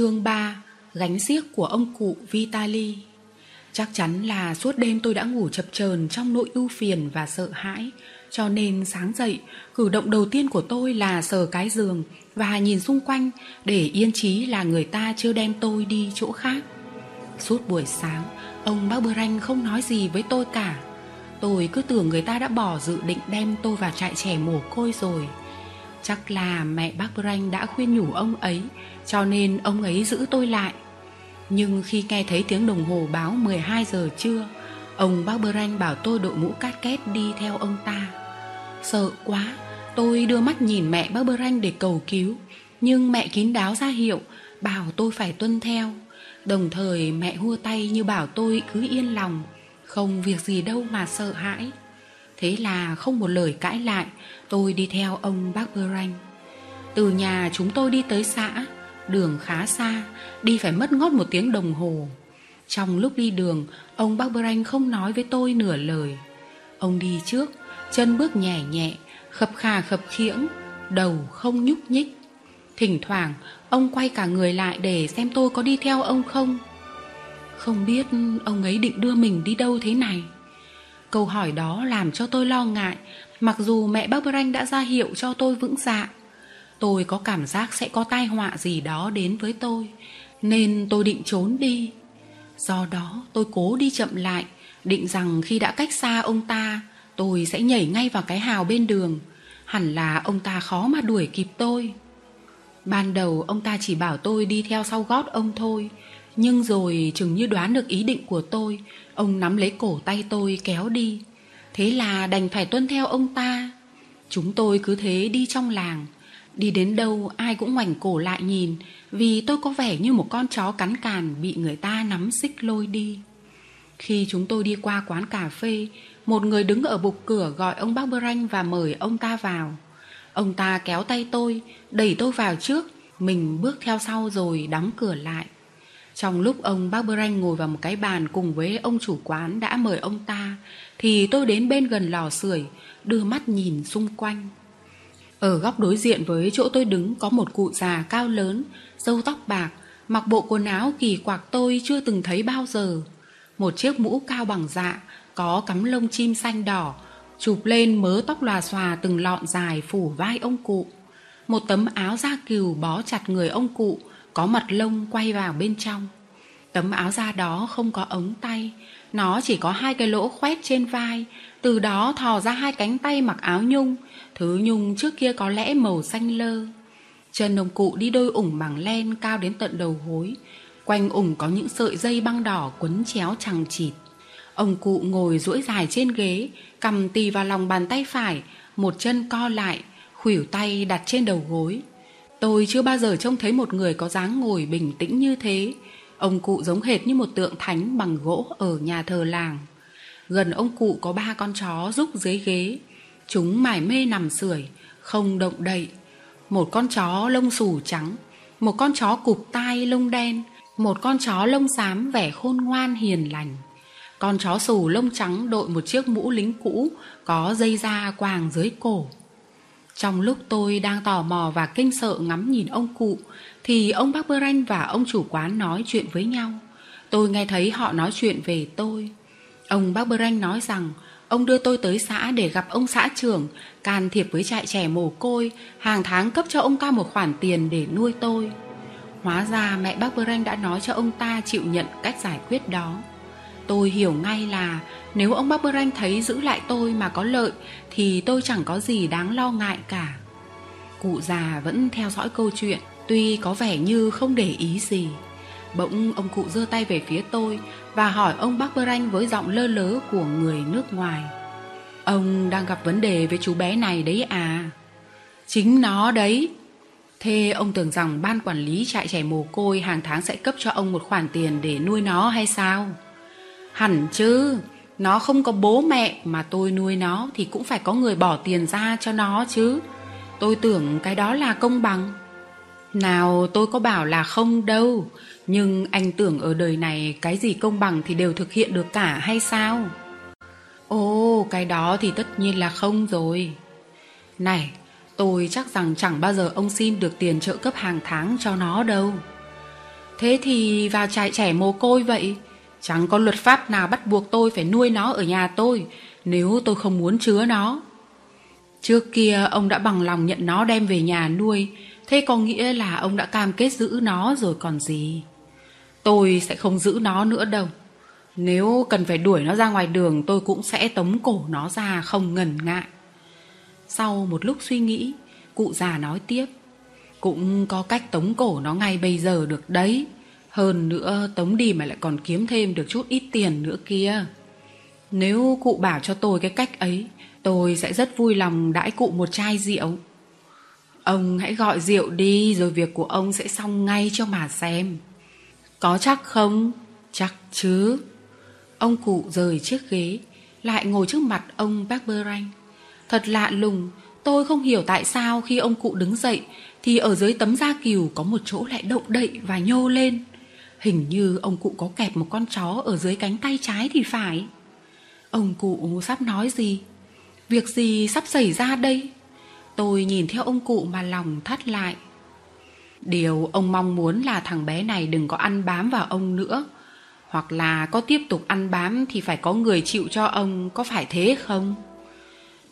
Chương 3 Gánh xiếc của ông cụ Vitali. Chắc chắn là suốt đêm tôi đã ngủ chập chờn trong nỗi ưu phiền và sợ hãi Cho nên sáng dậy, cử động đầu tiên của tôi là sờ cái giường Và nhìn xung quanh để yên chí là người ta chưa đem tôi đi chỗ khác. Suốt buổi sáng, ông bác Bơ Ranh không nói gì với tôi cả. Tôi cứ tưởng người ta đã bỏ dự định đem tôi vào trại trẻ mồ côi rồi. Chắc là mẹ bác Branh đã khuyên nhủ ông ấy, Cho nên ông ấy giữ tôi lại. Nhưng khi nghe thấy tiếng đồng hồ báo 12 giờ trưa, Ông bác Branh bảo tôi đội mũ cát két đi theo ông ta. Sợ quá, Tôi đưa mắt nhìn mẹ bác Branh để cầu cứu. Nhưng mẹ kín đáo ra hiệu, Bảo tôi phải tuân theo. Đồng thời mẹ hua tay như bảo tôi cứ yên lòng, Không việc gì đâu mà sợ hãi. Thế là không một lời cãi lại, Tôi đi theo ông bác Beranh Từ nhà chúng tôi đi tới xã, Đường khá xa, Đi phải mất ngót một tiếng đồng hồ. Trong lúc đi đường, Ông bác Beranh không nói với tôi nửa lời. Ông đi trước, Chân bước nhẹ nhẹ, Khập khà khập khiễng, Đầu không nhúc nhích. Thỉnh thoảng, ông quay cả người lại để xem tôi có đi theo ông không. Không biết ông ấy định đưa mình đi đâu thế này. Câu hỏi đó làm cho tôi lo ngại, Mặc dù mẹ bác Branh đã ra hiệu cho tôi vững dạ. Tôi có cảm giác sẽ có tai họa gì đó đến với tôi, Nên tôi định trốn đi. Do đó, tôi cố đi chậm lại, Định rằng khi đã cách xa ông ta, Tôi sẽ nhảy ngay vào cái hào bên đường. Hẳn là ông ta khó mà đuổi kịp tôi. Ban đầu, ông ta chỉ bảo tôi đi theo sau gót ông thôi, Nhưng rồi chừng như đoán được ý định của tôi Ông nắm lấy cổ tay tôi kéo đi. Thế là đành phải tuân theo ông ta. Chúng tôi cứ thế đi trong làng. Đi đến đâu, ai cũng ngoảnh cổ lại nhìn, Vì tôi có vẻ như một con chó cắn càn Bị người ta nắm xích lôi đi. Khi chúng tôi đi qua quán cà phê, Một người đứng ở bục cửa gọi ông bác Branh Và mời ông ta vào. Ông ta kéo tay tôi, Đẩy tôi vào trước. Mình bước theo sau rồi đóng cửa lại trong lúc ông bác Branh ngồi vào một cái bàn cùng với ông chủ quán đã mời ông ta, thì tôi đến bên gần lò sưởi, đưa mắt nhìn xung quanh. Ở góc đối diện với chỗ tôi đứng có một cụ già cao lớn, râu tóc bạc, mặc bộ quần áo kỳ quặc tôi chưa từng thấy bao giờ. Một chiếc mũ cao bằng dạ, có cắm lông chim xanh đỏ, chụp lên mớ tóc lòa xòa từng lọn dài phủ vai ông cụ. Một tấm áo da cừu bó chặt người ông cụ, có mặt lông quay vào bên trong. Tấm áo da đó không có ống tay, nó chỉ có hai cái lỗ khoét trên vai, từ đó thò ra hai cánh tay mặc áo nhung, thứ nhung trước kia có lẽ màu xanh lơ. Chân ông cụ đi đôi ủng bằng len cao đến tận đầu gối, quanh ủng có những sợi dây băng đỏ quấn chéo chằng chịt. Ông cụ ngồi duỗi dài trên ghế, cầm tì vào lòng bàn tay phải, một chân co lại, khuỷu tay đặt trên đầu gối. Tôi chưa bao giờ trông thấy một người có dáng ngồi bình tĩnh như thế. Ông cụ giống hệt như một tượng thánh bằng gỗ ở nhà thờ làng. Gần ông cụ có ba con chó rúc dưới ghế. Chúng mải mê nằm sưởi, không động đậy. Một con chó lông xù trắng, một con chó cụp tai lông đen, một con chó lông xám vẻ khôn ngoan hiền lành. Con chó xù lông trắng đội một chiếc mũ lính cũ có dây da quàng dưới cổ. Trong lúc tôi đang tò mò và kinh sợ ngắm nhìn ông cụ, Thì ông bác Bơ Ranh và ông chủ quán nói chuyện với nhau. Tôi nghe thấy họ nói chuyện về tôi. Ông bác Bơ Ranh nói rằng, Ông đưa tôi tới xã để gặp ông xã trưởng, Can thiệp với trại trẻ mồ côi, Hàng tháng cấp cho ông ta một khoản tiền để nuôi tôi. Hóa ra mẹ bác Bơ Ranh đã nói cho ông ta chịu nhận cách giải quyết đó. Tôi hiểu ngay là nếu ông bác Ranh thấy giữ lại tôi mà có lợi thì tôi chẳng có gì đáng lo ngại cả. Cụ già vẫn theo dõi câu chuyện, tuy có vẻ như không để ý gì. Bỗng ông cụ giơ tay về phía tôi và hỏi ông bác Ranh với giọng lơ lớ của người nước ngoài. Ông đang gặp vấn đề với chú bé này đấy à? Chính nó đấy. Thế ông tưởng rằng ban quản lý trại trẻ mồ côi hàng tháng sẽ cấp cho ông một khoản tiền để nuôi nó hay sao? Hẳn chứ, nó không có bố mẹ mà tôi nuôi nó thì cũng phải có người bỏ tiền ra cho nó chứ. Tôi tưởng cái đó là công bằng. Nào tôi có bảo là không đâu, nhưng anh tưởng ở đời này cái gì công bằng thì đều thực hiện được cả hay sao? Ồ, cái đó thì tất nhiên là không rồi. Này, tôi chắc rằng chẳng bao giờ ông xin được tiền trợ cấp hàng tháng cho nó đâu. Thế thì vào trại trẻ mồ côi vậy. Chẳng có luật pháp nào bắt buộc tôi phải nuôi nó ở nhà tôi nếu tôi không muốn chứa nó. Trước kia ông đã bằng lòng nhận nó đem về nhà nuôi, thế có nghĩa là ông đã cam kết giữ nó rồi còn gì. Tôi sẽ không giữ nó nữa đâu. Nếu cần phải đuổi nó ra ngoài đường tôi cũng sẽ tống cổ nó ra không ngần ngại. Sau một lúc suy nghĩ, cụ già nói tiếp. Cũng có cách tống cổ nó ngay bây giờ được đấy. Hơn nữa tống đi mà lại còn kiếm thêm được chút ít tiền nữa kia. Nếu cụ bảo cho tôi cái cách ấy, tôi sẽ rất vui lòng đãi cụ một chai rượu. Ông hãy gọi rượu đi rồi việc của ông sẽ xong ngay cho mà xem. Có chắc không? Chắc chứ. Ông cụ rời chiếc ghế, lại ngồi trước mặt ông bác Bơ Ranh. Thật lạ lùng, tôi không hiểu tại sao khi ông cụ đứng dậy thì ở dưới tấm da cừu có một chỗ lại động đậy và nhô lên. Hình như ông cụ có kẹp một con chó ở dưới cánh tay trái thì phải. Ông cụ sắp nói gì? Việc gì sắp xảy ra đây? Tôi nhìn theo ông cụ mà lòng thắt lại. Điều ông mong muốn là thằng bé này đừng có ăn bám vào ông nữa. Hoặc là có tiếp tục ăn bám thì phải có người chịu cho ông, có phải thế không?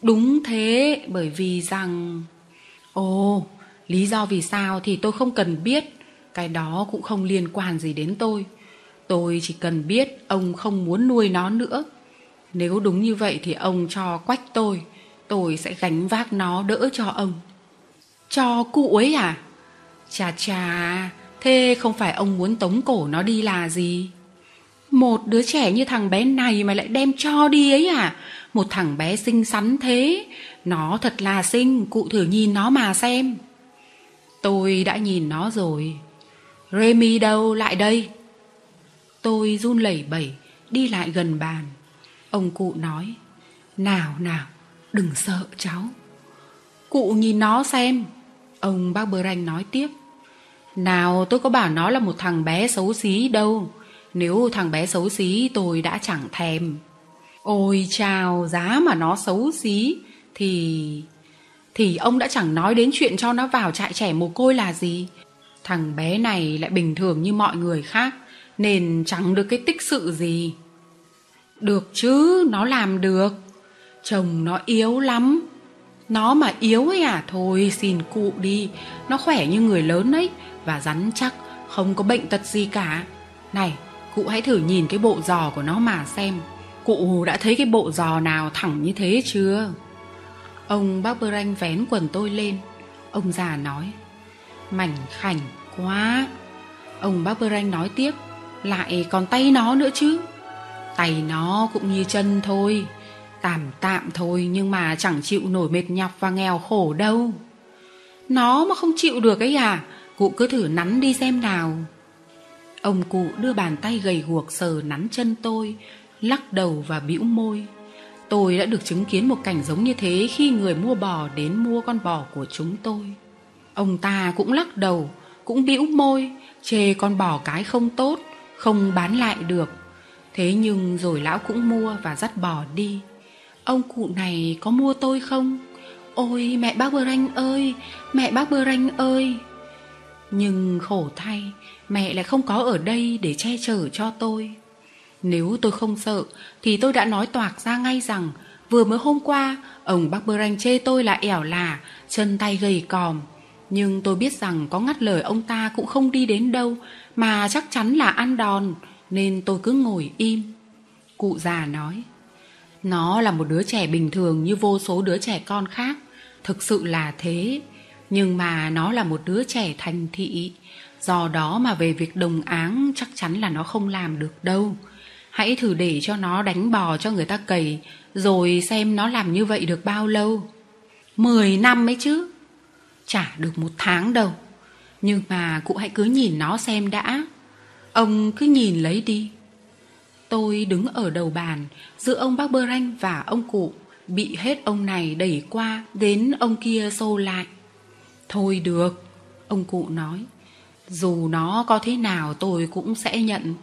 Đúng thế, bởi vì rằng... Ồ, lý do vì sao thì tôi không cần biết. Cái đó cũng không liên quan gì đến tôi. Tôi chỉ cần biết ông không muốn nuôi nó nữa. Nếu đúng như vậy thì ông cho quách tôi, tôi sẽ gánh vác nó đỡ cho ông. Cho cụ ấy à? Chà chà, thế không phải ông muốn tống cổ nó đi là gì? Một đứa trẻ như thằng bé này mà lại đem cho đi ấy à? Một thằng bé xinh xắn thế, nó thật là xinh, cụ thử nhìn nó mà xem. Tôi đã nhìn nó rồi. Remy đâu, lại đây. Tôi run lẩy bẩy, đi lại gần bàn. Ông cụ nói, nào nào, đừng sợ cháu. Cụ nhìn nó xem. Ông bác Bơ Ranh nói tiếp. Nào tôi có bảo nó là một thằng bé xấu xí đâu. Nếu thằng bé xấu xí tôi đã chẳng thèm. Ôi chào, giá mà nó xấu xí thì... Thì ông đã chẳng nói đến chuyện cho nó vào trại trẻ mồ côi là gì. Thằng bé này lại bình thường như mọi người khác, nên chẳng được cái tích sự gì. Được chứ, nó làm được. Chồng nó yếu lắm. Nó mà yếu ấy à, thôi xin cụ đi. Nó khỏe như người lớn ấy, và rắn chắc, không có bệnh tật gì cả. Này, cụ hãy thử nhìn cái bộ giò của nó mà xem. Cụ đã thấy cái bộ giò nào thẳng như thế chưa? Ông bác Bơ Ranh vén quần tôi lên. Ông già nói, mảnh khảnh quá. Ông bác Bơ nói tiếp, lại còn tay nó nữa chứ. Tay nó cũng như chân thôi, tạm tạm thôi nhưng mà chẳng chịu nổi mệt nhọc và nghèo khổ đâu. Nó mà không chịu được ấy à, cụ cứ thử nắn đi xem nào. Ông cụ đưa bàn tay gầy guộc sờ nắn chân tôi, lắc đầu và bĩu môi. Tôi đã được chứng kiến một cảnh giống như thế khi người mua bò đến mua con bò của chúng tôi. Ông ta cũng lắc đầu, cũng bĩu môi, chê con bò cái không tốt, không bán lại được. Thế nhưng rồi lão cũng mua và dắt bò đi. Ông cụ này có mua tôi không? Ôi mẹ bác Bơ Ranh ơi, mẹ bác Bơ Ranh ơi. Nhưng khổ thay, mẹ lại không có ở đây để che chở cho tôi. Nếu tôi không sợ thì tôi đã nói toạc ra ngay rằng vừa mới hôm qua ông bác Bơ Ranh chê tôi là ẻo là, chân tay gầy còm. Nhưng tôi biết rằng có ngắt lời ông ta cũng không đi đến đâu, mà chắc chắn là ăn đòn, nên tôi cứ ngồi im. Cụ già nói, Nó là một đứa trẻ bình thường như vô số đứa trẻ con khác, Thực sự là thế. Nhưng mà nó là một đứa trẻ thành thị. Do đó mà về việc đồng áng, chắc chắn là nó không làm được đâu. Hãy thử để cho nó đánh bò cho người ta cầy Rồi xem nó làm như vậy được bao lâu. Mười năm ấy chứ. Chả được một tháng đâu. Nhưng mà cụ hãy cứ nhìn nó xem đã. Ông cứ nhìn lấy đi. Tôi đứng ở đầu bàn, Giữa ông bác Bơ Ranh và ông cụ, Bị hết ông này đẩy qua Đến ông kia xô lại. Thôi được, Ông cụ nói. Dù nó có thế nào tôi cũng sẽ nhận.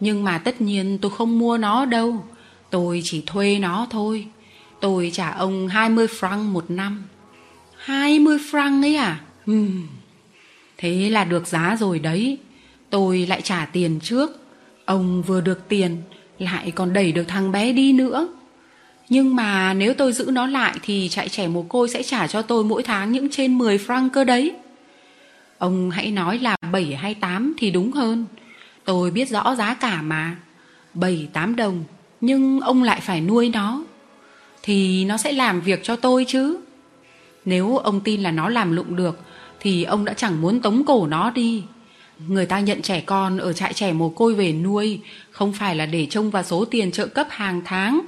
Nhưng mà tất nhiên tôi không mua nó đâu. Tôi chỉ thuê nó thôi. Tôi trả ông 20 franc một năm. 20 franc ấy à? Ừm. Thế là được giá rồi đấy. Tôi lại trả tiền trước. Ông vừa được tiền, lại còn đẩy được thằng bé đi nữa. Nhưng mà nếu tôi giữ nó lại thì trại trẻ mồ côi sẽ trả cho tôi mỗi tháng những trên 10 franc cơ đấy. Ông hãy nói là 7 hay 8 thì đúng hơn. Tôi biết rõ giá cả mà. 7 8 đồng, nhưng ông lại phải nuôi nó. Thì nó sẽ làm việc cho tôi chứ. Nếu ông tin là nó làm lụng được thì ông đã chẳng muốn tống cổ nó đi. Người ta nhận trẻ con ở trại trẻ mồ côi về nuôi không phải là để trông vào số tiền trợ cấp hàng tháng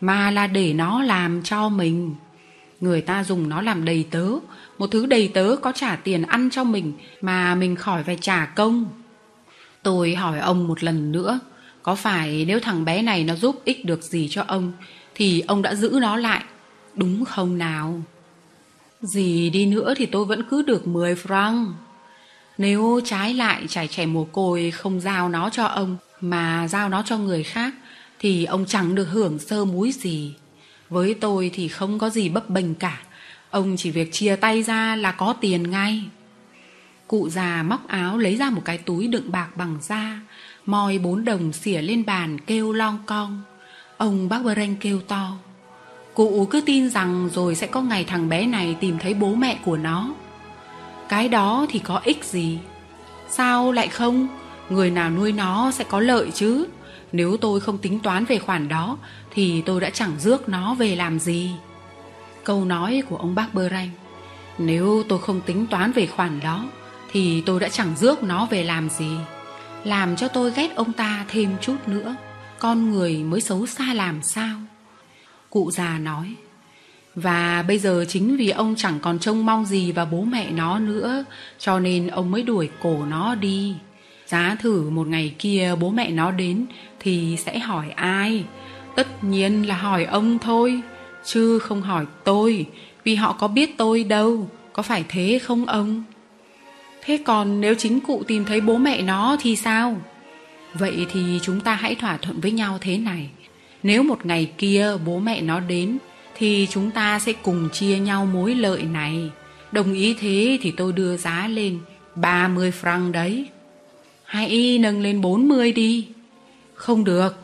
mà là để nó làm cho mình. Người ta dùng nó làm đầy tớ, một thứ đầy tớ có trả tiền ăn cho mình mà mình khỏi phải trả công. Tôi hỏi ông một lần nữa, có phải nếu thằng bé này nó giúp ích được gì cho ông thì ông đã giữ nó lại, đúng không nào? Gì đi nữa thì tôi vẫn cứ được 10 franc. Nếu trái lại trải trẻ mồ côi không giao nó cho ông mà giao nó cho người khác thì ông chẳng được hưởng sơ múi gì. Với tôi thì không có gì bấp bênh cả. Ông chỉ việc chia tay ra là có tiền ngay. Cụ già móc áo lấy ra một cái túi đựng bạc bằng da, moi bốn đồng xỉa lên bàn kêu long cong. Ông bác Bereng kêu to. Cụ cứ tin rằng rồi sẽ có ngày thằng bé này tìm thấy bố mẹ của nó. Cái đó thì có ích gì? Sao lại không? Người nào nuôi nó sẽ có lợi chứ. Nếu tôi không tính toán về khoản đó, thì tôi đã chẳng rước nó về làm gì. Câu nói của ông bác Bơ Ranh. Nếu tôi không tính toán về khoản đó, thì tôi đã chẳng rước nó về làm gì. Làm cho tôi ghét ông ta thêm chút nữa. Con người mới xấu xa làm sao? Cụ già nói. Và bây giờ chính vì ông chẳng còn trông mong gì vào bố mẹ nó nữa, Cho nên ông mới đuổi cổ nó đi. Giá thử một ngày kia bố mẹ nó đến Thì sẽ hỏi ai? Tất nhiên là hỏi ông thôi, Chứ không hỏi tôi, Vì họ có biết tôi đâu, Có phải thế không ông? Thế còn nếu chính cụ tìm thấy bố mẹ nó thì sao? Vậy thì chúng ta hãy thỏa thuận với nhau thế này nếu một ngày kia bố mẹ nó đến, Thì chúng ta sẽ cùng chia nhau mối lợi này. Đồng ý thế thì tôi đưa giá lên 30 franc đấy. Hãy nâng lên 40 đi. Không được,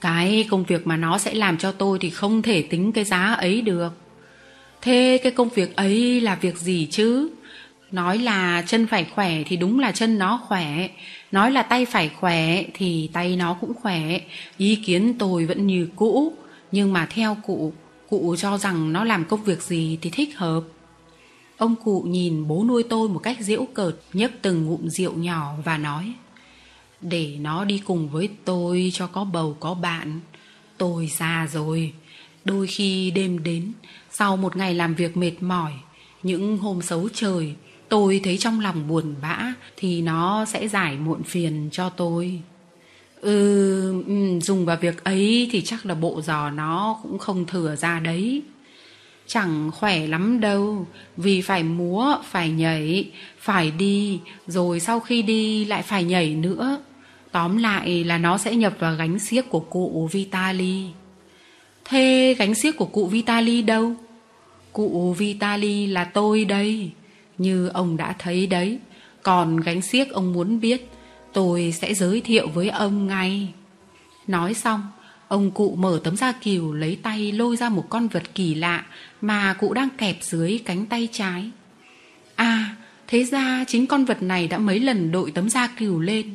Cái công việc mà nó sẽ làm cho tôi Thì không thể tính cái giá ấy được. Thế cái công việc ấy là việc gì chứ? Nói là chân phải khỏe thì đúng là chân nó khỏe. Nói là tay phải khỏe thì tay nó cũng khỏe. Ý kiến tôi vẫn như cũ, Nhưng mà theo cụ Cụ cho rằng nó làm công việc gì thì thích hợp. Ông cụ nhìn bố nuôi tôi một cách diễu cợt nhấp từng ngụm rượu nhỏ và nói, Để nó đi cùng với tôi cho có bầu có bạn. Tôi già rồi. Đôi khi đêm đến, Sau một ngày làm việc mệt mỏi, Những hôm xấu trời tôi thấy trong lòng buồn bã thì nó sẽ giải muộn phiền cho tôi. Ừ, ừ, dùng vào việc ấy thì chắc là bộ giò nó cũng không thừa ra đấy. Chẳng khỏe lắm đâu vì phải múa phải nhảy phải đi rồi sau khi đi lại phải nhảy nữa. Tóm lại là nó sẽ nhập vào gánh xiếc của cụ vitali thế gánh xiếc của cụ vitali đâu? Cụ vitali là tôi đây như ông đã thấy đấy. Còn gánh xiếc ông muốn biết, tôi sẽ giới thiệu với ông ngay. Nói xong, ông cụ mở tấm da kiều lấy tay lôi ra một con vật kỳ lạ mà cụ đang kẹp dưới cánh tay trái. À thế ra chính con vật này đã mấy lần đội tấm da kiều lên.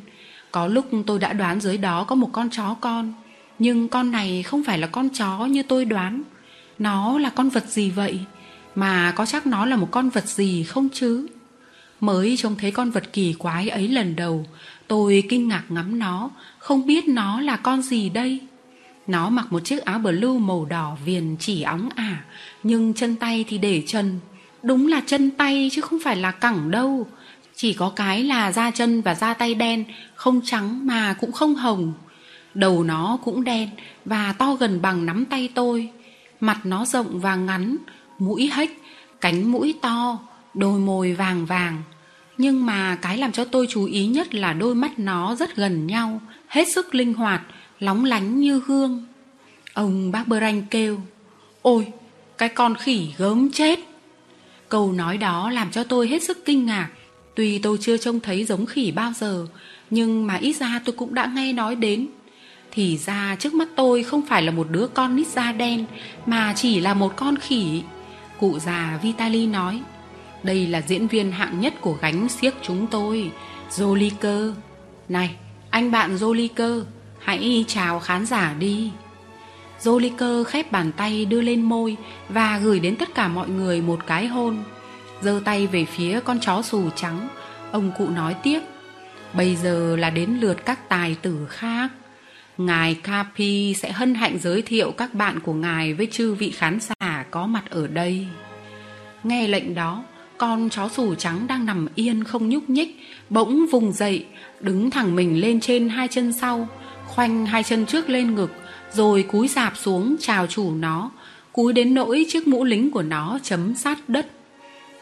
Có lúc tôi đã đoán dưới đó có một con chó con, nhưng con này không phải là con chó như tôi đoán. Nó là con vật gì vậy? Mà có chắc nó là một con vật gì không chứ? Mới trông thấy con vật kỳ quái ấy lần đầu, Tôi kinh ngạc ngắm nó, Không biết nó là con gì đây? Nó mặc một chiếc áo blue màu đỏ viền chỉ óng ả, Nhưng chân tay thì để chân. Đúng là chân tay chứ không phải là cẳng đâu. Chỉ có cái là da chân và da tay đen, Không trắng mà cũng không hồng. Đầu nó cũng đen Và to gần bằng nắm tay tôi. Mặt nó rộng và ngắn mũi hếch, cánh mũi to, đôi môi vàng vàng. Nhưng mà cái làm cho tôi chú ý nhất là đôi mắt nó rất gần nhau, hết sức linh hoạt, lóng lánh như gương. Ông bác Bơ Ranh kêu Ôi cái con khỉ gớm chết Câu nói đó làm cho tôi hết sức kinh ngạc Tuy tôi chưa trông thấy giống khỉ bao giờ Nhưng mà ít ra tôi cũng đã nghe nói đến Thì ra trước mắt tôi không phải là một đứa con nít da đen Mà chỉ là một con khỉ Cụ già Vitali nói, Đây là diễn viên hạng nhất của gánh siếc chúng tôi Joliker Này, anh bạn Joliker Hãy chào khán giả đi. Joliker khép bàn tay đưa lên môi Và gửi đến tất cả mọi người một cái hôn. Giơ tay về phía con chó xù trắng, Ông cụ nói tiếp, Bây giờ là đến lượt các tài tử khác. Ngài Capi sẽ hân hạnh giới thiệu các bạn của ngài với chư vị khán giả có mặt ở đây. Nghe lệnh đó, con chó sù trắng đang nằm yên không nhúc nhích, bỗng vùng dậy, đứng thẳng mình lên trên hai chân sau, khoanh hai chân trước lên ngực, rồi cúi dạp xuống chào chủ nó, cúi đến nỗi chiếc mũ lính của nó chấm sát đất.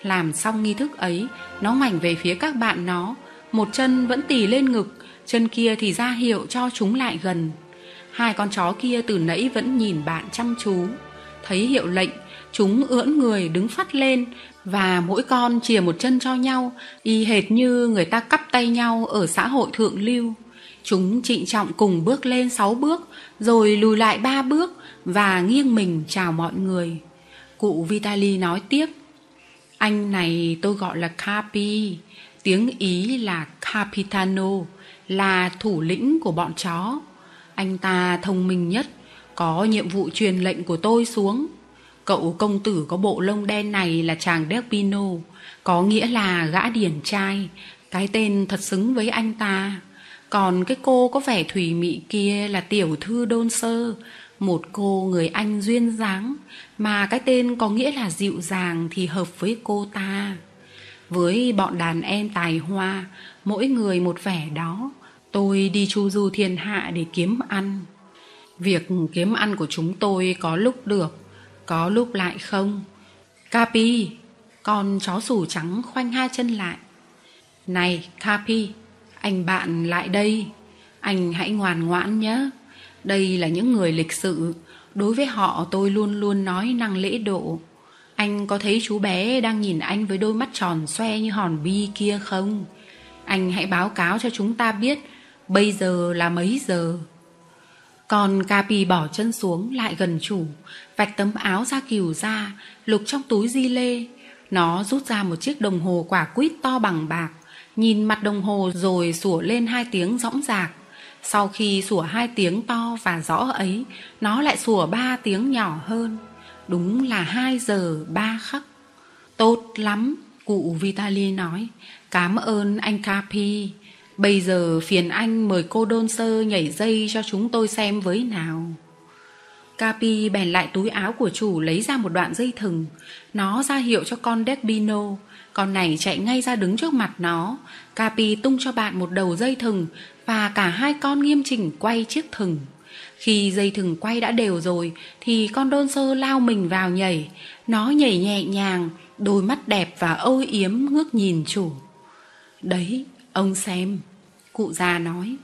Làm xong nghi thức ấy, nó ngoảnh về phía các bạn nó, một chân vẫn tì lên ngực, chân kia thì ra hiệu cho chúng lại gần. Hai con chó kia từ nãy vẫn nhìn bạn chăm chú. Thấy hiệu lệnh, chúng ưỡn người đứng phát lên và mỗi con chìa một chân cho nhau, y hệt như người ta cắp tay nhau ở xã hội thượng lưu. Chúng trịnh trọng cùng bước lên sáu bước, rồi lùi lại ba bước và nghiêng mình chào mọi người. Cụ Vitali nói tiếp, anh này tôi gọi là Capi, tiếng Ý là Capitano, là thủ lĩnh của bọn chó. Anh ta thông minh nhất, có nhiệm vụ truyền lệnh của tôi xuống. Cậu công tử có bộ lông đen này là chàng Delpino, có nghĩa là gã điển trai, cái tên thật xứng với anh ta. Còn cái cô có vẻ thủy mị kia là tiểu thư đôn sơ, một cô người Anh duyên dáng, mà cái tên có nghĩa là dịu dàng thì hợp với cô ta. Với bọn đàn em tài hoa, mỗi người một vẻ đó, tôi đi chu du thiên hạ để kiếm ăn. Việc kiếm ăn của chúng tôi có lúc được, có lúc lại không. Capi, con chó sủ trắng khoanh hai chân lại. Này, Capi, anh bạn lại đây. Anh hãy ngoan ngoãn nhé. Đây là những người lịch sự. Đối với họ tôi luôn luôn nói năng lễ độ. Anh có thấy chú bé đang nhìn anh với đôi mắt tròn xoe như hòn bi kia không? Anh hãy báo cáo cho chúng ta biết bây giờ là mấy giờ. Còn Capi bỏ chân xuống lại gần chủ, vạch tấm áo da cừu ra, lục trong túi di lê. Nó rút ra một chiếc đồng hồ quả quýt to bằng bạc, nhìn mặt đồng hồ rồi sủa lên hai tiếng rõng rạc. Sau khi sủa hai tiếng to và rõ ấy, nó lại sủa ba tiếng nhỏ hơn. Đúng là hai giờ ba khắc. Tốt lắm, cụ Vitali nói. Cảm ơn anh Capi. Bây giờ phiền anh mời cô đôn sơ nhảy dây cho chúng tôi xem với nào. Capi bèn lại túi áo của chủ lấy ra một đoạn dây thừng. Nó ra hiệu cho con Despino. Con này chạy ngay ra đứng trước mặt nó. Capi tung cho bạn một đầu dây thừng và cả hai con nghiêm chỉnh quay chiếc thừng. Khi dây thừng quay đã đều rồi thì con đôn sơ lao mình vào nhảy. Nó nhảy nhẹ nhàng, đôi mắt đẹp và âu yếm ngước nhìn chủ. Đấy, ông xem. Cụ già nói,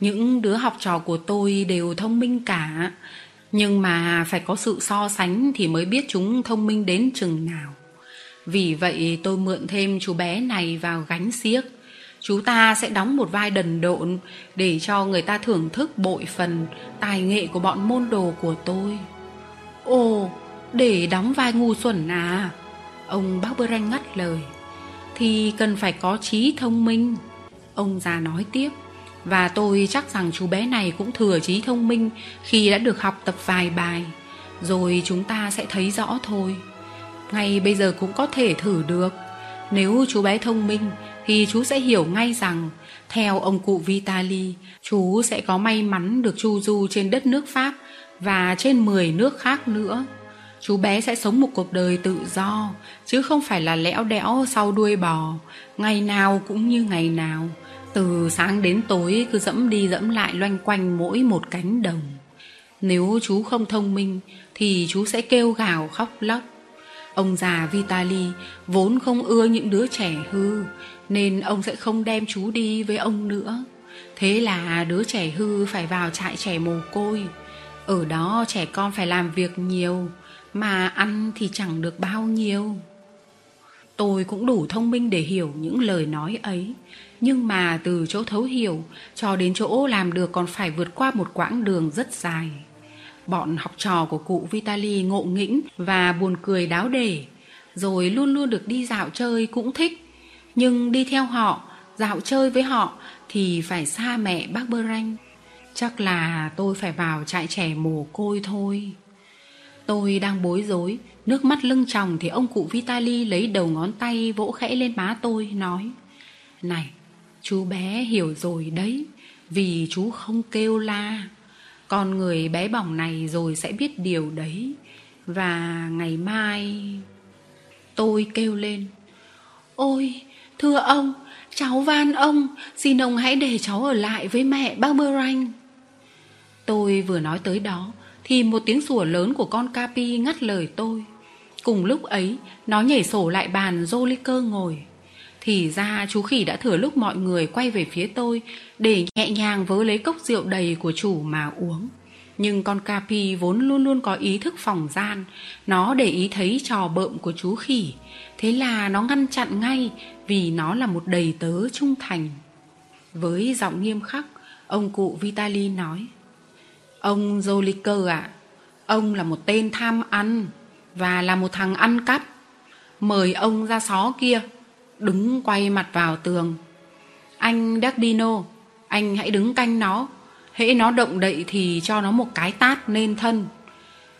những đứa học trò của tôi đều thông minh cả. Nhưng mà phải có sự so sánh thì mới biết chúng thông minh đến chừng nào. Vì vậy tôi mượn thêm chú bé này vào gánh xiếc Chú ta sẽ đóng một vai đần độn để cho người ta thưởng thức bội phần tài nghệ của bọn môn đồ của tôi. Ồ, để đóng vai ngu xuẩn à? Ông bác Bơ Ranh ngắt lời. Thì cần phải có trí thông minh. Ông già nói tiếp. Và tôi chắc rằng chú bé này cũng thừa trí thông minh khi đã được học tập vài bài. Rồi chúng ta sẽ thấy rõ thôi. Ngay bây giờ cũng có thể thử được. Nếu chú bé thông minh thì chú sẽ hiểu ngay rằng theo ông cụ Vitali, chú sẽ có may mắn được chu du trên đất nước Pháp và trên 10 nước khác nữa. Chú bé sẽ sống một cuộc đời tự do, chứ không phải là lẽo đẽo sau đuôi bò, ngày nào cũng như ngày nào, từ sáng đến tối cứ dẫm đi dẫm lại loanh quanh mỗi một cánh đồng. Nếu chú không thông minh thì chú sẽ kêu gào khóc lóc. Ông già Vitali vốn không ưa những đứa trẻ hư, nên ông sẽ không đem chú đi với ông nữa thế là đứa trẻ hư phải vào trại trẻ mồ côi Ở đó trẻ con phải làm việc nhiều mà ăn thì chẳng được bao nhiêu. Tôi cũng đủ thông minh để hiểu những lời nói ấy. Nhưng mà từ chỗ thấu hiểu Cho đến chỗ làm được còn phải vượt qua một quãng đường rất dài. Bọn học trò của cụ Vitali ngộ nghĩnh và buồn cười đáo để Rồi luôn luôn được đi dạo chơi cũng thích. Nhưng đi theo họ, dạo chơi với họ Thì phải xa mẹ bác Bơ Ranh. Chắc là tôi phải vào trại trẻ mồ côi thôi. Tôi đang bối rối. Nước mắt lưng tròng thì ông cụ Vitali lấy đầu ngón tay vỗ khẽ lên má tôi, nói, Này, chú bé hiểu rồi đấy. Vì chú không kêu la. Con người bé bỏng này rồi sẽ biết điều đấy. Và ngày mai Tôi kêu lên, Ôi, thưa ông, Cháu van ông, Xin ông hãy để cháu ở lại với mẹ Barberanh Tôi vừa nói tới đó thì một tiếng sủa lớn của con Capi ngắt lời tôi. Cùng lúc ấy, Nó nhảy sổ lại bàn Joliker ngồi. Thì ra chú khỉ đã thừa lúc mọi người quay về phía tôi Để nhẹ nhàng vớ lấy cốc rượu đầy của chủ mà uống. Nhưng con Capi vốn luôn luôn có ý thức phòng gian. Nó để ý thấy trò bợm của chú khỉ. Thế là nó ngăn chặn ngay Vì nó là một đầy tớ trung thành. Với giọng nghiêm khắc, Ông cụ Vitali nói Ông Joliker ạ, à, ông là một tên tham ăn và là một thằng ăn cắp. Mời ông ra xó kia, đứng quay mặt vào tường. Anh Dardino, anh hãy đứng canh nó. Hễ nó động đậy thì cho nó một cái tát nên thân.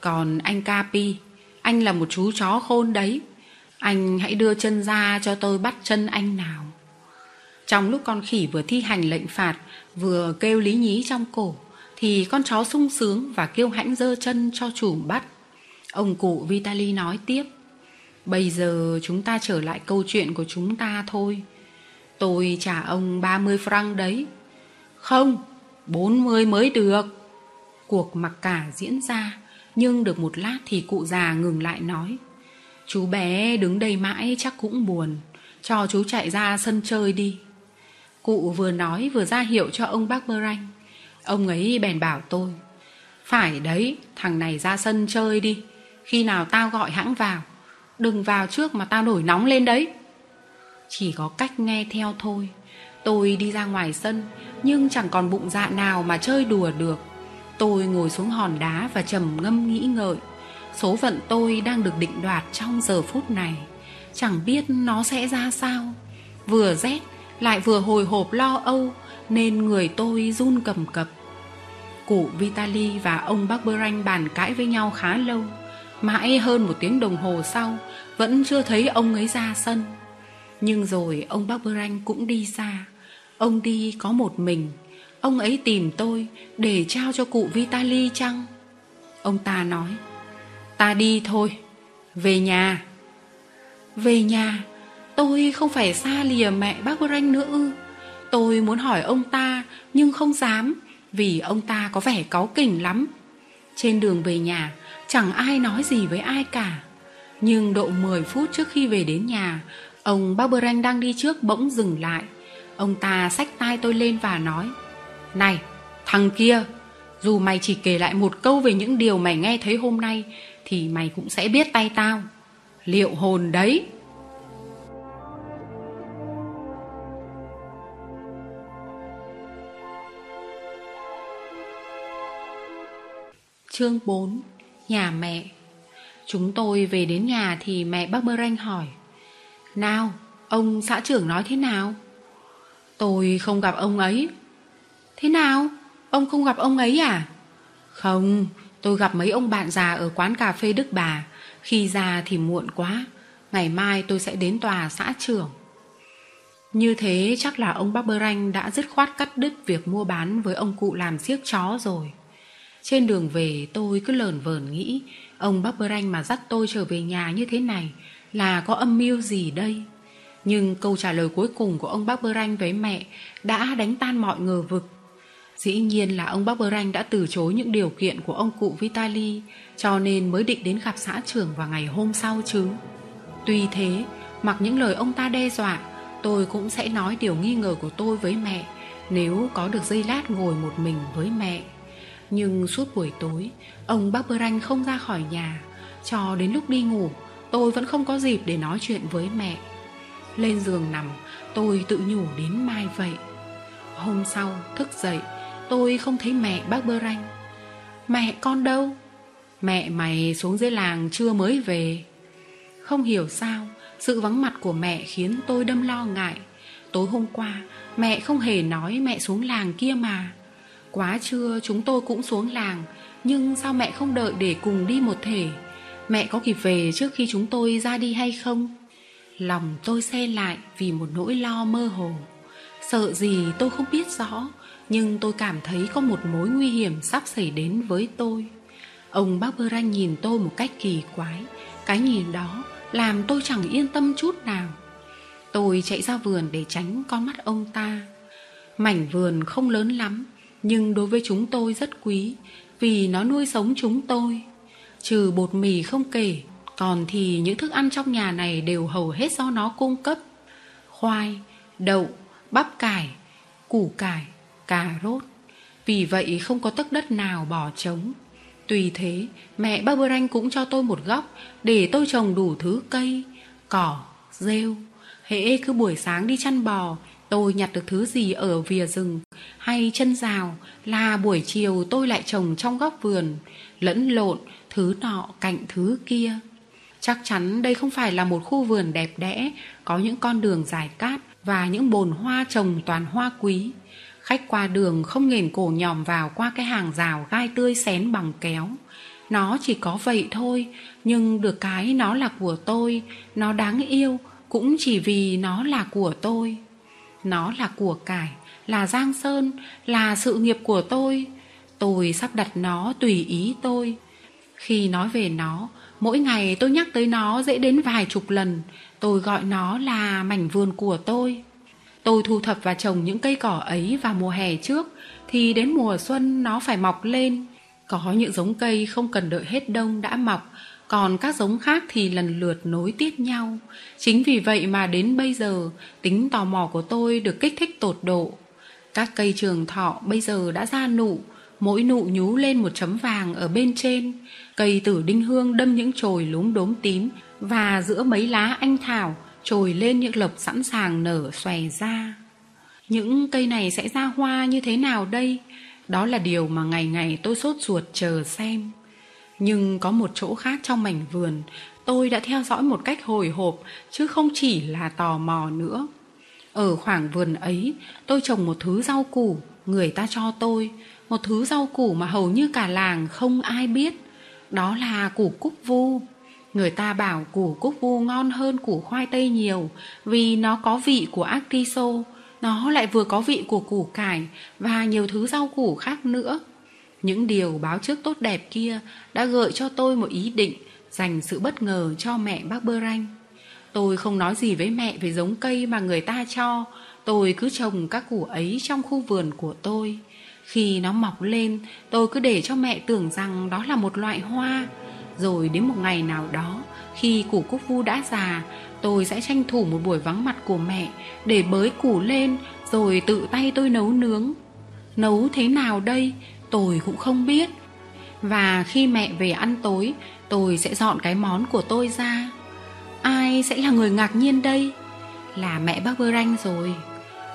Còn anh Capi, anh là một chú chó khôn đấy. Anh hãy đưa chân ra cho tôi bắt chân anh nào. Trong lúc con khỉ vừa thi hành lệnh phạt, vừa kêu lý nhí trong cổ, thì con chó sung sướng và kêu hãnh giơ chân cho chủ bắt. Ông cụ Vitali nói tiếp. Bây giờ chúng ta trở lại câu chuyện của chúng ta thôi. Tôi trả ông 30 franc đấy. Không, 40 mới được. Cuộc mặc cả diễn ra, nhưng được một lát thì cụ già ngừng lại nói. Chú bé đứng đây mãi chắc cũng buồn, cho chú chạy ra sân chơi đi. Cụ vừa nói vừa ra hiệu cho ông bác Bơ Ranh. Ông ấy bèn bảo tôi, Phải đấy, thằng này ra sân chơi đi. Khi nào tao gọi hãng vào, Đừng vào trước mà tao nổi nóng lên đấy. Chỉ có cách nghe theo thôi. Tôi đi ra ngoài sân, Nhưng chẳng còn bụng dạ nào mà chơi đùa được. Tôi ngồi xuống hòn đá và trầm ngâm nghĩ ngợi. Số phận tôi đang được định đoạt trong giờ phút này. Chẳng biết nó sẽ ra sao. Vừa rét, lại vừa hồi hộp lo âu, Nên người tôi run cầm cập. Cụ Vitali và ông bác Beranh bàn cãi với nhau khá lâu. Mãi hơn một tiếng đồng hồ sau, Vẫn chưa thấy ông ấy ra sân. Nhưng rồi ông bác Beranh cũng đi xa. Ông đi có một mình. Ông ấy tìm tôi Để trao cho cụ Vitali chăng? Ông ta nói, Ta đi thôi, Về nhà. Về nhà? Tôi không phải xa lìa mẹ bác Beranh nữa ư. Tôi muốn hỏi ông ta Nhưng không dám vì ông ta có vẻ cáu kỉnh lắm. Trên đường về nhà, chẳng ai nói gì với ai cả. Nhưng độ 10 phút trước khi về đến nhà, ông Barberanh đang đi trước bỗng dừng lại. Ông ta xách tay tôi lên và nói Này, thằng kia, dù mày chỉ kể lại một câu về những điều mày nghe thấy hôm nay Thì mày cũng sẽ biết tay tao Liệu hồn đấy Chương 4 Nhà mẹ Chúng tôi về đến nhà thì mẹ bác Bơ Ranh hỏi Nào, ông xã trưởng nói thế nào? Tôi không gặp ông ấy Thế nào? Ông không gặp ông ấy à? Không, tôi gặp mấy ông bạn già ở quán cà phê Đức Bà Khi ra thì muộn quá Ngày mai tôi sẽ đến tòa xã trưởng Như thế chắc là ông bác Bơ Ranh đã dứt khoát cắt đứt việc mua bán với ông cụ làm siếc chó rồi trên đường về tôi cứ lờn vờn nghĩ Ông bác Branh mà dắt tôi trở về nhà như thế này Là có âm mưu gì đây? Nhưng câu trả lời cuối cùng của ông bác Branh với mẹ Đã đánh tan mọi ngờ vực. Dĩ nhiên là ông bác Branh đã từ chối những điều kiện của ông cụ Vitali Cho nên mới định đến gặp xã trưởng vào ngày hôm sau chứ. Tuy thế, mặc những lời ông ta đe dọa Tôi cũng sẽ nói điều nghi ngờ của tôi với mẹ Nếu có được giây lát ngồi một mình với mẹ. Nhưng suốt buổi tối, Ông bác Bơ Ranh không ra khỏi nhà. Cho đến lúc đi ngủ, Tôi vẫn không có dịp để nói chuyện với mẹ. Lên giường nằm, Tôi tự nhủ đến mai vậy. Hôm sau, thức dậy, Tôi không thấy mẹ bác Bơ Ranh Mẹ con đâu? Mẹ mày xuống dưới làng chưa mới về. Không hiểu sao, Sự vắng mặt của mẹ khiến tôi đâm lo ngại. Tối hôm qua, Mẹ không hề nói mẹ xuống làng kia mà. Quá trưa, chúng tôi cũng xuống làng. Nhưng sao mẹ không đợi để cùng đi một thể? Mẹ có kịp về trước khi chúng tôi ra đi hay không? Lòng tôi xe lại vì một nỗi lo mơ hồ. Sợ gì tôi không biết rõ, Nhưng tôi cảm thấy có một mối nguy hiểm sắp xảy đến với tôi. Ông bác Bơ Ranh nhìn tôi một cách kỳ quái. Cái nhìn đó làm tôi chẳng yên tâm chút nào. Tôi chạy ra vườn để tránh con mắt ông ta. Mảnh vườn không lớn lắm nhưng đối với chúng tôi rất quý Vì nó nuôi sống chúng tôi. Trừ bột mì không kể Còn thì những thức ăn trong nhà này đều hầu hết do nó cung cấp. Khoai, đậu, bắp cải, củ cải, cà rốt. Vì vậy không có tấc đất nào bỏ trống. Tùy thế, mẹ bác Bơ cũng cho tôi một góc để tôi trồng đủ thứ cây, cỏ, rêu. Hễ cứ buổi sáng đi chăn bò, tôi nhặt được thứ gì ở vìa rừng hay chân rào là buổi chiều tôi lại trồng trong góc vườn, lẫn lộn thứ nọ cạnh thứ kia. Chắc chắn đây không phải là một khu vườn đẹp đẽ, có những con đường dài cát và những bồn hoa trồng toàn hoa quý. Khách qua đường không nghền cổ nhòm vào qua cái hàng rào gai tươi xén bằng kéo. Nó chỉ có vậy thôi, nhưng được cái nó là của tôi, nó đáng yêu, cũng chỉ vì nó là của tôi. Nó là của cải, là giang sơn, là sự nghiệp của tôi. Tôi sắp đặt nó tùy ý tôi. Khi nói về nó, mỗi ngày tôi nhắc tới nó dễ đến vài chục lần. Tôi gọi nó là mảnh vườn của tôi. Tôi thu thập và trồng những cây cỏ ấy vào mùa hè trước Thì đến mùa xuân nó phải mọc lên Có những giống cây không cần đợi hết đông đã mọc còn các giống khác thì lần lượt nối tiếp nhau. Chính vì vậy mà đến bây giờ, Tính tò mò của tôi được kích thích tột độ. Các cây trường thọ bây giờ đã ra nụ. Mỗi nụ nhú lên một chấm vàng ở bên trên. Cây tử đinh hương đâm những chồi lúm đốm tím Và giữa mấy lá anh thảo trồi lên những lộc sẵn sàng nở xòe ra. Những cây này sẽ ra hoa như thế nào đây? Đó là điều mà ngày ngày tôi sốt ruột chờ xem nhưng có một chỗ khác trong mảnh vườn. Tôi đã theo dõi một cách hồi hộp chứ không chỉ là tò mò nữa. Ở khoảng vườn ấy tôi trồng một thứ rau củ người ta cho tôi. Một thứ rau củ mà hầu như cả làng không ai biết. Đó là củ cúc vu. Người ta bảo củ cúc vu ngon hơn củ khoai tây nhiều vì nó có vị của actiso, nó lại vừa có vị của củ cải và nhiều thứ rau củ khác nữa. Những điều báo trước tốt đẹp kia đã gợi cho tôi một ý định dành sự bất ngờ cho mẹ bác Bơ Ranh. Tôi không nói gì với mẹ về giống cây mà người ta cho, tôi cứ trồng các củ ấy trong khu vườn của tôi. Khi nó mọc lên, tôi cứ để cho mẹ tưởng rằng đó là một loại hoa, rồi đến một ngày nào đó Khi củ cúc vu đã già Tôi sẽ tranh thủ một buổi vắng mặt của mẹ Để bới củ lên Rồi tự tay tôi nấu nướng Nấu thế nào đây Tôi cũng không biết. Và khi mẹ về ăn tối, Tôi sẽ dọn cái món của tôi ra. Ai sẽ là người ngạc nhiên đây? Là mẹ bác Bơ Ranh rồi.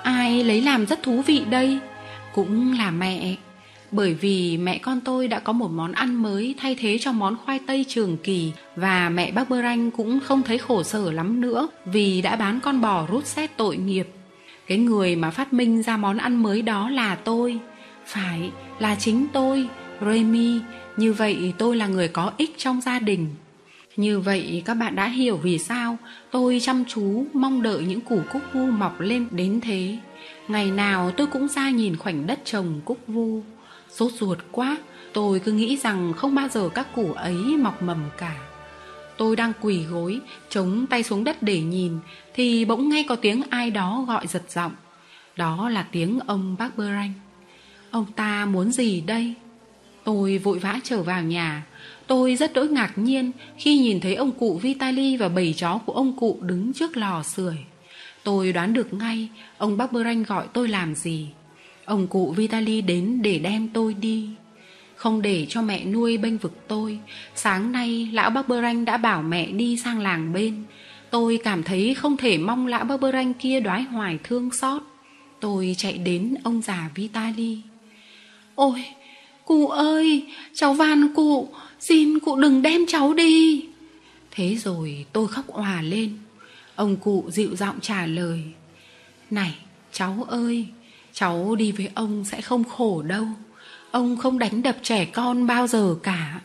Ai lấy làm rất thú vị đây? Cũng là mẹ. Bởi vì mẹ con tôi đã có một món ăn mới thay thế cho món khoai tây trường kỳ. Và mẹ bác Bơ Ranh cũng không thấy khổ sở lắm nữa vì đã bán con bò rút xét tội nghiệp. Cái người mà phát minh ra món ăn mới đó là tôi. Phải, là chính tôi, Remy. Như vậy tôi là người có ích trong gia đình. Như vậy các bạn đã hiểu vì sao tôi chăm chú mong đợi những củ cúc vu mọc lên đến thế. Ngày nào tôi cũng ra nhìn khoảnh đất trồng cúc vu Sốt ruột quá Tôi cứ nghĩ rằng không bao giờ các củ ấy mọc mầm cả Tôi đang quỳ gối Chống tay xuống đất để nhìn Thì bỗng nghe có tiếng ai đó gọi giật giọng Đó là tiếng ông bác Bơ Ranh Ông ta muốn gì đây? Tôi vội vã trở vào nhà. Tôi rất đỗi ngạc nhiên Khi nhìn thấy ông cụ Vitali và bầy chó của ông cụ đứng trước lò sưởi. Tôi đoán được ngay Ông bác Ranh gọi tôi làm gì. Ông cụ Vitali đến để đem tôi đi. Không để cho mẹ nuôi bênh vực tôi, Sáng nay lão bác Ranh đã bảo mẹ đi sang làng bên. Tôi cảm thấy không thể mong lão bác Ranh kia đoái hoài thương xót. Tôi chạy đến ông già Vitali Ôi, Cụ ơi, Cháu van cụ, Xin cụ đừng đem cháu đi. Thế rồi tôi khóc hòa lên. Ông cụ dịu giọng trả lời. Này, cháu ơi, Cháu đi với ông sẽ không khổ đâu. Ông không đánh đập trẻ con bao giờ cả.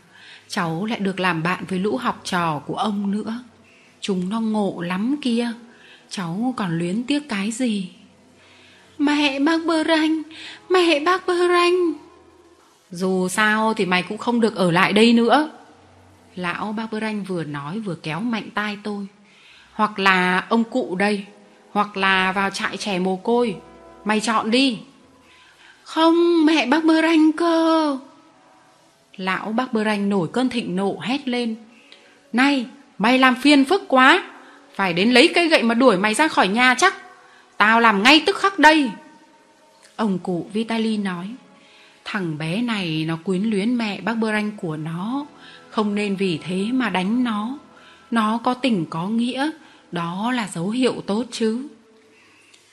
Cháu lại được làm bạn với lũ học trò của ông nữa. Chúng nó ngộ lắm kia. Cháu còn luyến tiếc cái gì? Mẹ bác Bơ Ranh, Mẹ bác Bơ Ranh. Dù sao thì mày cũng không được ở lại đây nữa. Lão bác Bơ Ranh vừa nói vừa kéo mạnh tay tôi. Hoặc là ông cụ đây, Hoặc là vào trại trẻ mồ côi. Mày chọn đi. Không, mẹ bác Bơ Ranh cơ. Lão bác Bơ Ranh nổi cơn thịnh nộ hét lên. Này, mày làm phiền phức quá. Phải đến lấy cây gậy mà đuổi mày ra khỏi nhà chắc. Tao làm ngay tức khắc đây. Ông cụ Vitali nói. Thằng bé này nó quyến luyến mẹ bác Bơ Ranh của nó. Không nên vì thế mà đánh nó. Nó có tình có nghĩa, Đó là dấu hiệu tốt chứ.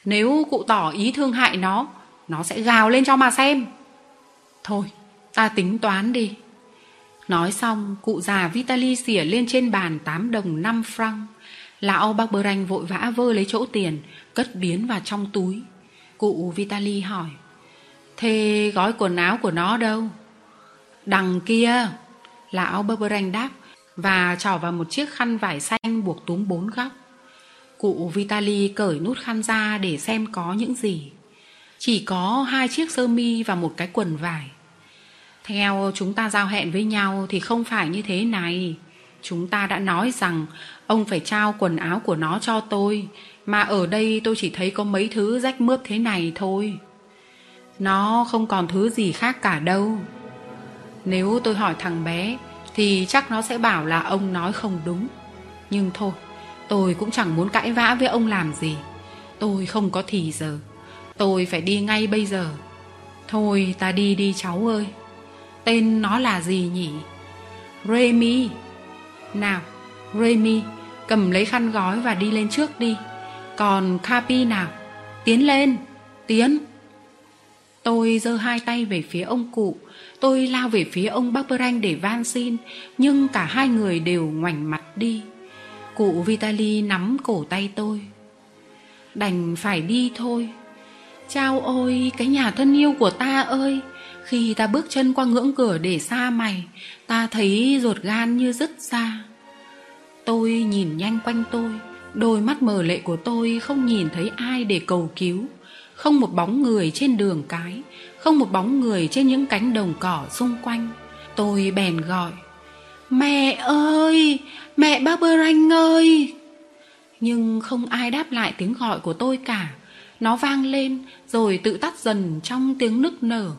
Nếu cụ tỏ ý thương hại nó Nó sẽ gào lên cho mà xem. Thôi, ta tính toán đi. Nói xong, cụ già Vitali xỉa lên trên bàn 8 đồng 5 franc. Lão bác bơ ranh vội vã vơ lấy chỗ tiền, Cất biến vào trong túi. Cụ Vitali hỏi Thế gói quần áo của nó đâu? Đằng kia, Lão bơ đáp, Và trỏ vào một chiếc khăn vải xanh buộc túm bốn góc. Cụ Vitali cởi nút khăn ra để xem có những gì. Chỉ có hai chiếc sơ mi và một cái quần vải. Theo chúng ta giao hẹn với nhau thì không phải như thế này. Chúng ta đã nói rằng ông phải trao quần áo của nó cho tôi, Mà ở đây tôi chỉ thấy có mấy thứ rách mướp thế này thôi. Nó không còn thứ gì khác cả đâu. Nếu tôi hỏi thằng bé Thì chắc nó sẽ bảo là ông nói không đúng. Nhưng thôi Tôi cũng chẳng muốn cãi vã với ông làm gì. Tôi không có thì giờ. Tôi phải đi ngay bây giờ. Thôi ta đi đi cháu ơi. Tên nó là gì nhỉ? Remy. Nào, Remy, cầm lấy khăn gói và đi lên trước đi. Còn Capi nào, tiến lên, tiến. Tôi giơ hai tay về phía ông cụ, tôi lao về phía ông Barberanh để van xin, nhưng cả hai người đều ngoảnh mặt đi. Cụ Vitali nắm cổ tay tôi. Đành phải đi thôi. Chao ôi, cái nhà thân yêu của ta ơi! Khi ta bước chân qua ngưỡng cửa để xa mày Ta thấy ruột gan như dứt ra Tôi nhìn nhanh quanh tôi Đôi mắt mờ lệ của tôi không nhìn thấy ai để cầu cứu không một bóng người trên đường cái, Không một bóng người trên những cánh đồng cỏ xung quanh Tôi bèn gọi, Mẹ ơi! Mẹ bác Bơ Ranh ơi! Nhưng không ai đáp lại tiếng gọi của tôi cả Nó vang lên rồi tự tắt dần trong tiếng nức nở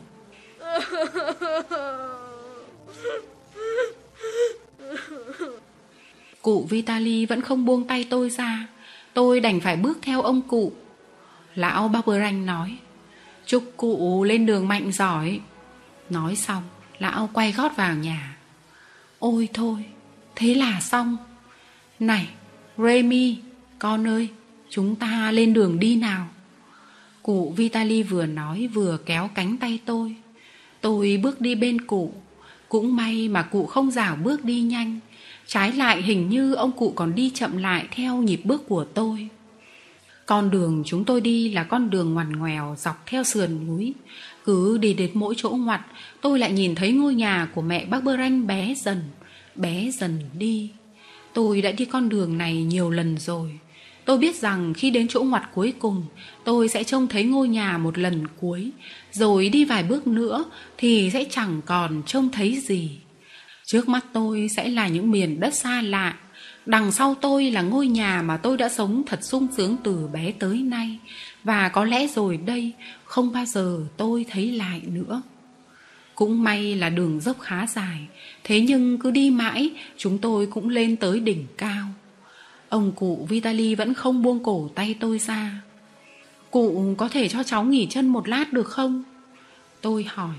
Cụ Vitali vẫn không buông tay tôi ra Tôi đành phải bước theo ông cụ Lão Barberanh nói. Chúc cụ lên đường mạnh giỏi. Nói xong, Lão quay gót vào nhà. Ôi thôi, Thế là xong. Này, Remy, Con ơi, Chúng ta lên đường đi nào. Cụ Vitali vừa nói vừa kéo cánh tay tôi. Tôi bước đi bên cụ. Cũng may mà cụ không rảo bước đi nhanh. Trái lại hình như ông cụ còn đi chậm lại theo nhịp bước của tôi. Con đường chúng tôi đi là con đường ngoằn ngoèo dọc theo sườn núi. Cứ đi đến mỗi chỗ ngoặt, Tôi lại nhìn thấy ngôi nhà của mẹ bác Bơ Ranh bé dần Bé dần đi. Tôi đã đi con đường này nhiều lần rồi. Tôi biết rằng khi đến chỗ ngoặt cuối cùng, Tôi sẽ trông thấy ngôi nhà một lần cuối, Rồi đi vài bước nữa Thì sẽ chẳng còn trông thấy gì. Trước mắt tôi sẽ là những miền đất xa lạ Đằng sau tôi là ngôi nhà mà tôi đã sống thật sung sướng từ bé tới nay. Và có lẽ rồi đây, không bao giờ tôi thấy lại nữa. Cũng may là đường dốc khá dài, Thế nhưng cứ đi mãi, chúng tôi cũng lên tới đỉnh cao. Ông cụ Vitali vẫn không buông cổ tay tôi ra. Cụ có thể cho cháu nghỉ chân một lát được không? Tôi hỏi.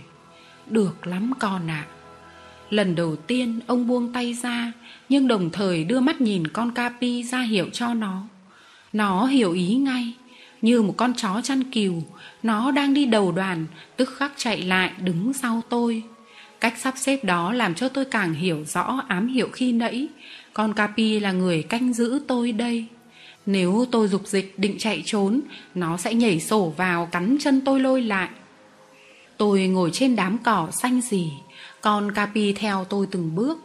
Được lắm con ạ. Lần đầu tiên ông buông tay ra, Nhưng đồng thời đưa mắt nhìn con Capi ra hiệu cho nó. Nó hiểu ý ngay, Như một con chó chăn cừu. Nó đang đi đầu đoàn, Tức khắc chạy lại đứng sau tôi. Cách sắp xếp đó làm cho tôi càng hiểu rõ ám hiệu khi nãy. Con Capi là người canh giữ tôi đây. Nếu tôi dục dịch định chạy trốn, Nó sẽ nhảy sổ vào cắn chân tôi lôi lại. Tôi ngồi trên đám cỏ xanh gì con Capi theo tôi từng bước.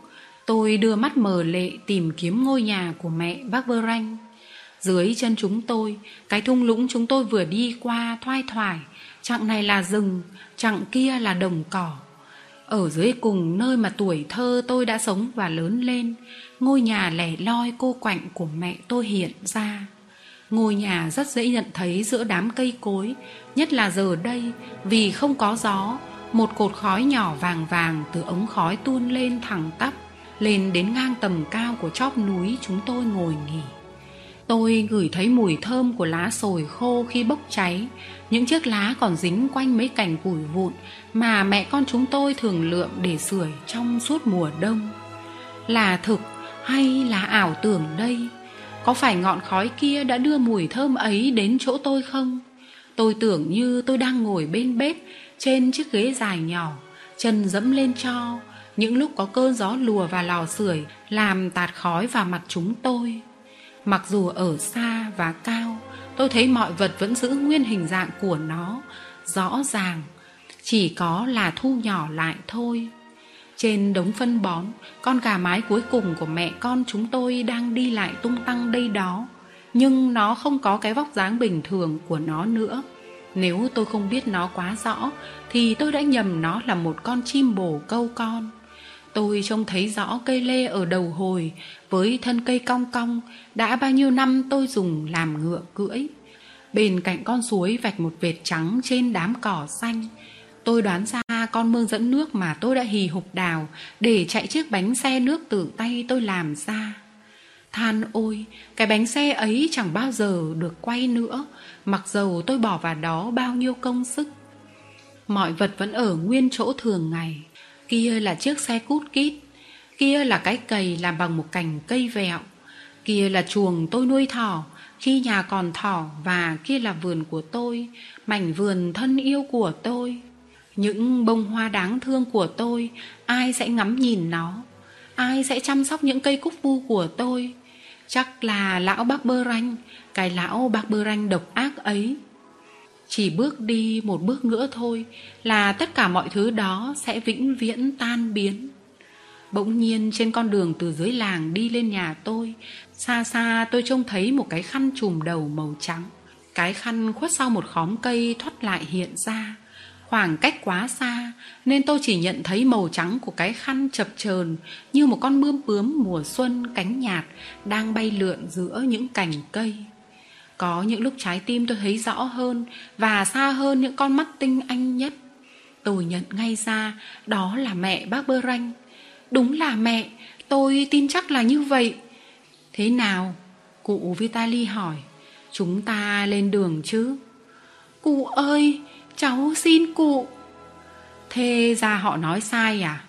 Tôi đưa mắt mờ lệ tìm kiếm ngôi nhà của mẹ bác Vơ Ranh. Dưới chân chúng tôi, Cái thung lũng chúng tôi vừa đi qua thoai thoải, Chặng này là rừng, Chặng kia là đồng cỏ. Ở dưới cùng nơi mà tuổi thơ tôi đã sống và lớn lên, Ngôi nhà lẻ loi cô quạnh của mẹ tôi hiện ra. Ngôi nhà rất dễ nhận thấy giữa đám cây cối, Nhất là giờ đây Vì không có gió một cột khói nhỏ vàng vàng từ ống khói tuôn lên thẳng tắp, Lên đến ngang tầm cao của chóp núi chúng tôi ngồi nghỉ Tôi ngửi thấy mùi thơm của lá sồi khô khi bốc cháy Những chiếc lá còn dính quanh mấy cành củi vụn Mà mẹ con chúng tôi thường lượm để sưởi trong suốt mùa đông Là thực hay là ảo tưởng đây? Có phải ngọn khói kia đã đưa mùi thơm ấy đến chỗ tôi không? Tôi tưởng như tôi đang ngồi bên bếp trên chiếc ghế dài nhỏ, Chân dẫm lên cho. Những lúc có cơn gió lùa vào lò sưởi Làm tạt khói vào mặt chúng tôi. Mặc dù ở xa và cao, Tôi thấy mọi vật vẫn giữ nguyên hình dạng của nó, Rõ ràng, Chỉ có là thu nhỏ lại thôi. Trên đống phân bón, Con gà mái cuối cùng của mẹ con chúng tôi Đang đi lại tung tăng đây đó, Nhưng nó không có cái vóc dáng bình thường của nó nữa. Nếu tôi không biết nó quá rõ, Thì tôi đã nhầm nó là một con chim bồ câu con Tôi trông thấy rõ cây lê ở đầu hồi, với thân cây cong cong, đã bao nhiêu năm tôi dùng làm ngựa cưỡi. Bên cạnh con suối vạch một vệt trắng trên đám cỏ xanh. Tôi đoán ra con mương dẫn nước mà tôi đã hì hục đào để chạy chiếc bánh xe nước tự tay tôi làm ra. Than ôi, cái bánh xe ấy chẳng bao giờ được quay nữa, mặc dầu tôi bỏ vào đó bao nhiêu công sức. Mọi vật vẫn ở nguyên chỗ thường ngày. Kia là chiếc xe cút kít. Kia là cái cầy làm bằng một cành cây vẹo. Kia là chuồng tôi nuôi thỏ. Khi nhà còn thỏ và kia là vườn của tôi mảnh vườn thân yêu của tôi. Những bông hoa đáng thương của tôi ai sẽ ngắm nhìn nó? Ai sẽ chăm sóc những cây cúc vu của tôi? Chắc là lão bác bơ ranh, cái lão bác bơ ranh độc ác ấy. Chỉ bước đi một bước nữa thôi là tất cả mọi thứ đó sẽ vĩnh viễn tan biến. Bỗng nhiên trên con đường từ dưới làng đi lên nhà tôi, xa xa tôi trông thấy một cái khăn trùm đầu màu trắng. Cái khăn khuất sau một khóm cây thoát lại hiện ra khoảng cách quá xa nên tôi chỉ nhận thấy màu trắng của cái khăn chập chờn như một con bướm bướm mùa xuân cánh nhạt đang bay lượn giữa những cành cây có những lúc trái tim tôi thấy rõ hơn và xa hơn những con mắt tinh anh nhất. Tôi nhận ngay ra đó là mẹ bác Bơ Ranh. Đúng là mẹ, tôi tin chắc là như vậy. Thế nào? Cụ Vitali hỏi. Chúng ta lên đường chứ? Cụ ơi, cháu xin cụ. Thế ra họ nói sai à?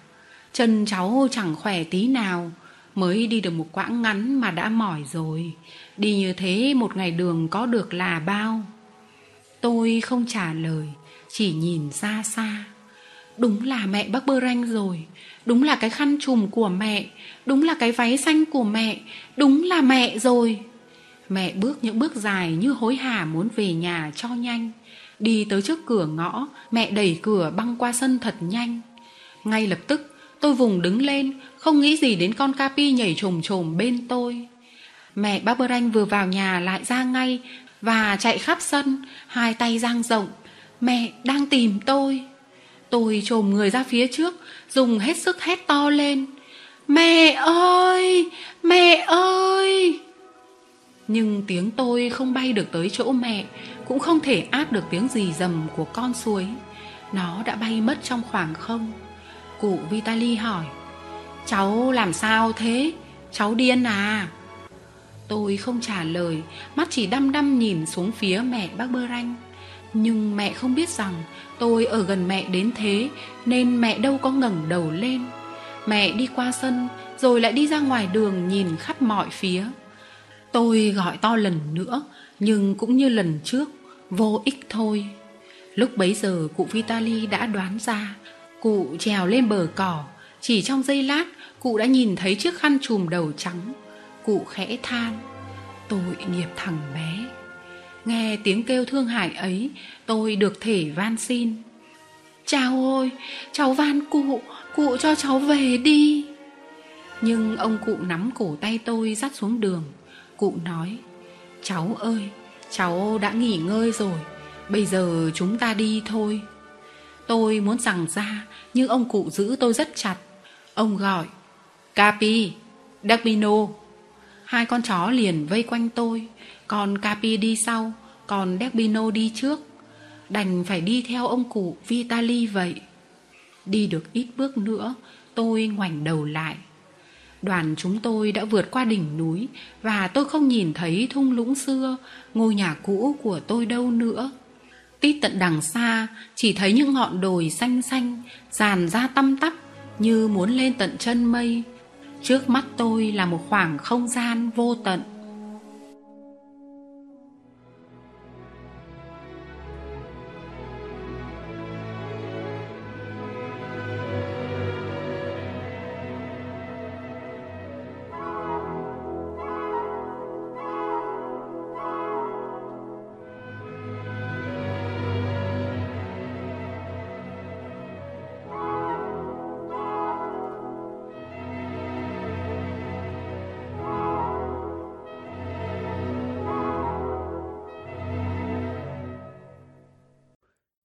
Chân cháu chẳng khỏe tí nào, Mới đi được một quãng ngắn mà đã mỏi rồi. Đi như thế một ngày đường có được là bao? Tôi không trả lời, Chỉ nhìn xa xa. Đúng là mẹ bác bơ ranh rồi, Đúng là cái khăn trùm của mẹ, Đúng là cái váy xanh của mẹ, Đúng là mẹ rồi. Mẹ bước những bước dài như hối hả muốn về nhà cho nhanh. Đi tới trước cửa ngõ, Mẹ đẩy cửa băng qua sân thật nhanh. Ngay lập tức, tôi vùng đứng lên, Không nghĩ gì đến con Capi nhảy trồm trồm bên tôi. Mẹ Barberanh vừa vào nhà lại ra ngay Và chạy khắp sân, Hai tay giang rộng. Mẹ đang tìm tôi. Tôi trồm người ra phía trước, Dùng hết sức hét to lên. Mẹ ơi! Mẹ ơi! Nhưng tiếng tôi không bay được tới chỗ mẹ, Cũng không thể át được tiếng gì rầm của con suối. Nó đã bay mất trong khoảng không. Cụ Vitali hỏi, Cháu làm sao thế? Cháu điên à? Tôi không trả lời, Mắt chỉ đăm đăm nhìn xuống phía mẹ bác Bơ Ranh. Nhưng mẹ không biết rằng tôi ở gần mẹ đến thế, nên mẹ đâu có ngẩng đầu lên. Mẹ đi qua sân, rồi lại đi ra ngoài đường nhìn khắp mọi phía. Tôi gọi to lần nữa nhưng cũng như lần trước, vô ích thôi. Lúc bấy giờ cụ Vitali đã đoán ra, cụ trèo lên bờ cỏ, chỉ trong giây lát cụ đã nhìn thấy chiếc khăn trùm đầu trắng. Cụ khẽ than, tội nghiệp thằng bé. Nghe tiếng kêu thương hại ấy, tôi được thể van xin. Chào ơi, cháu van cụ, cụ cho cháu về đi. Nhưng ông cụ nắm cổ tay tôi dắt xuống đường. Cụ nói, cháu ơi, cháu đã nghỉ ngơi rồi, bây giờ chúng ta đi thôi. Tôi muốn rằng ra, nhưng ông cụ giữ tôi rất chặt. Ông gọi, Capi, Dabino. Hai con chó liền vây quanh tôi, còn Capi đi sau, còn Dabino đi trước. Đành phải đi theo ông cụ Vitali vậy. Đi được ít bước nữa, tôi ngoảnh đầu lại. Đoàn chúng tôi đã vượt qua đỉnh núi và tôi không nhìn thấy thung lũng xưa, ngôi nhà cũ của tôi đâu nữa. Tít tận đằng xa, chỉ thấy những ngọn đồi xanh xanh, dàn ra tăm tắp như muốn lên tận chân mây. Trước mắt tôi là một khoảng không gian vô tận.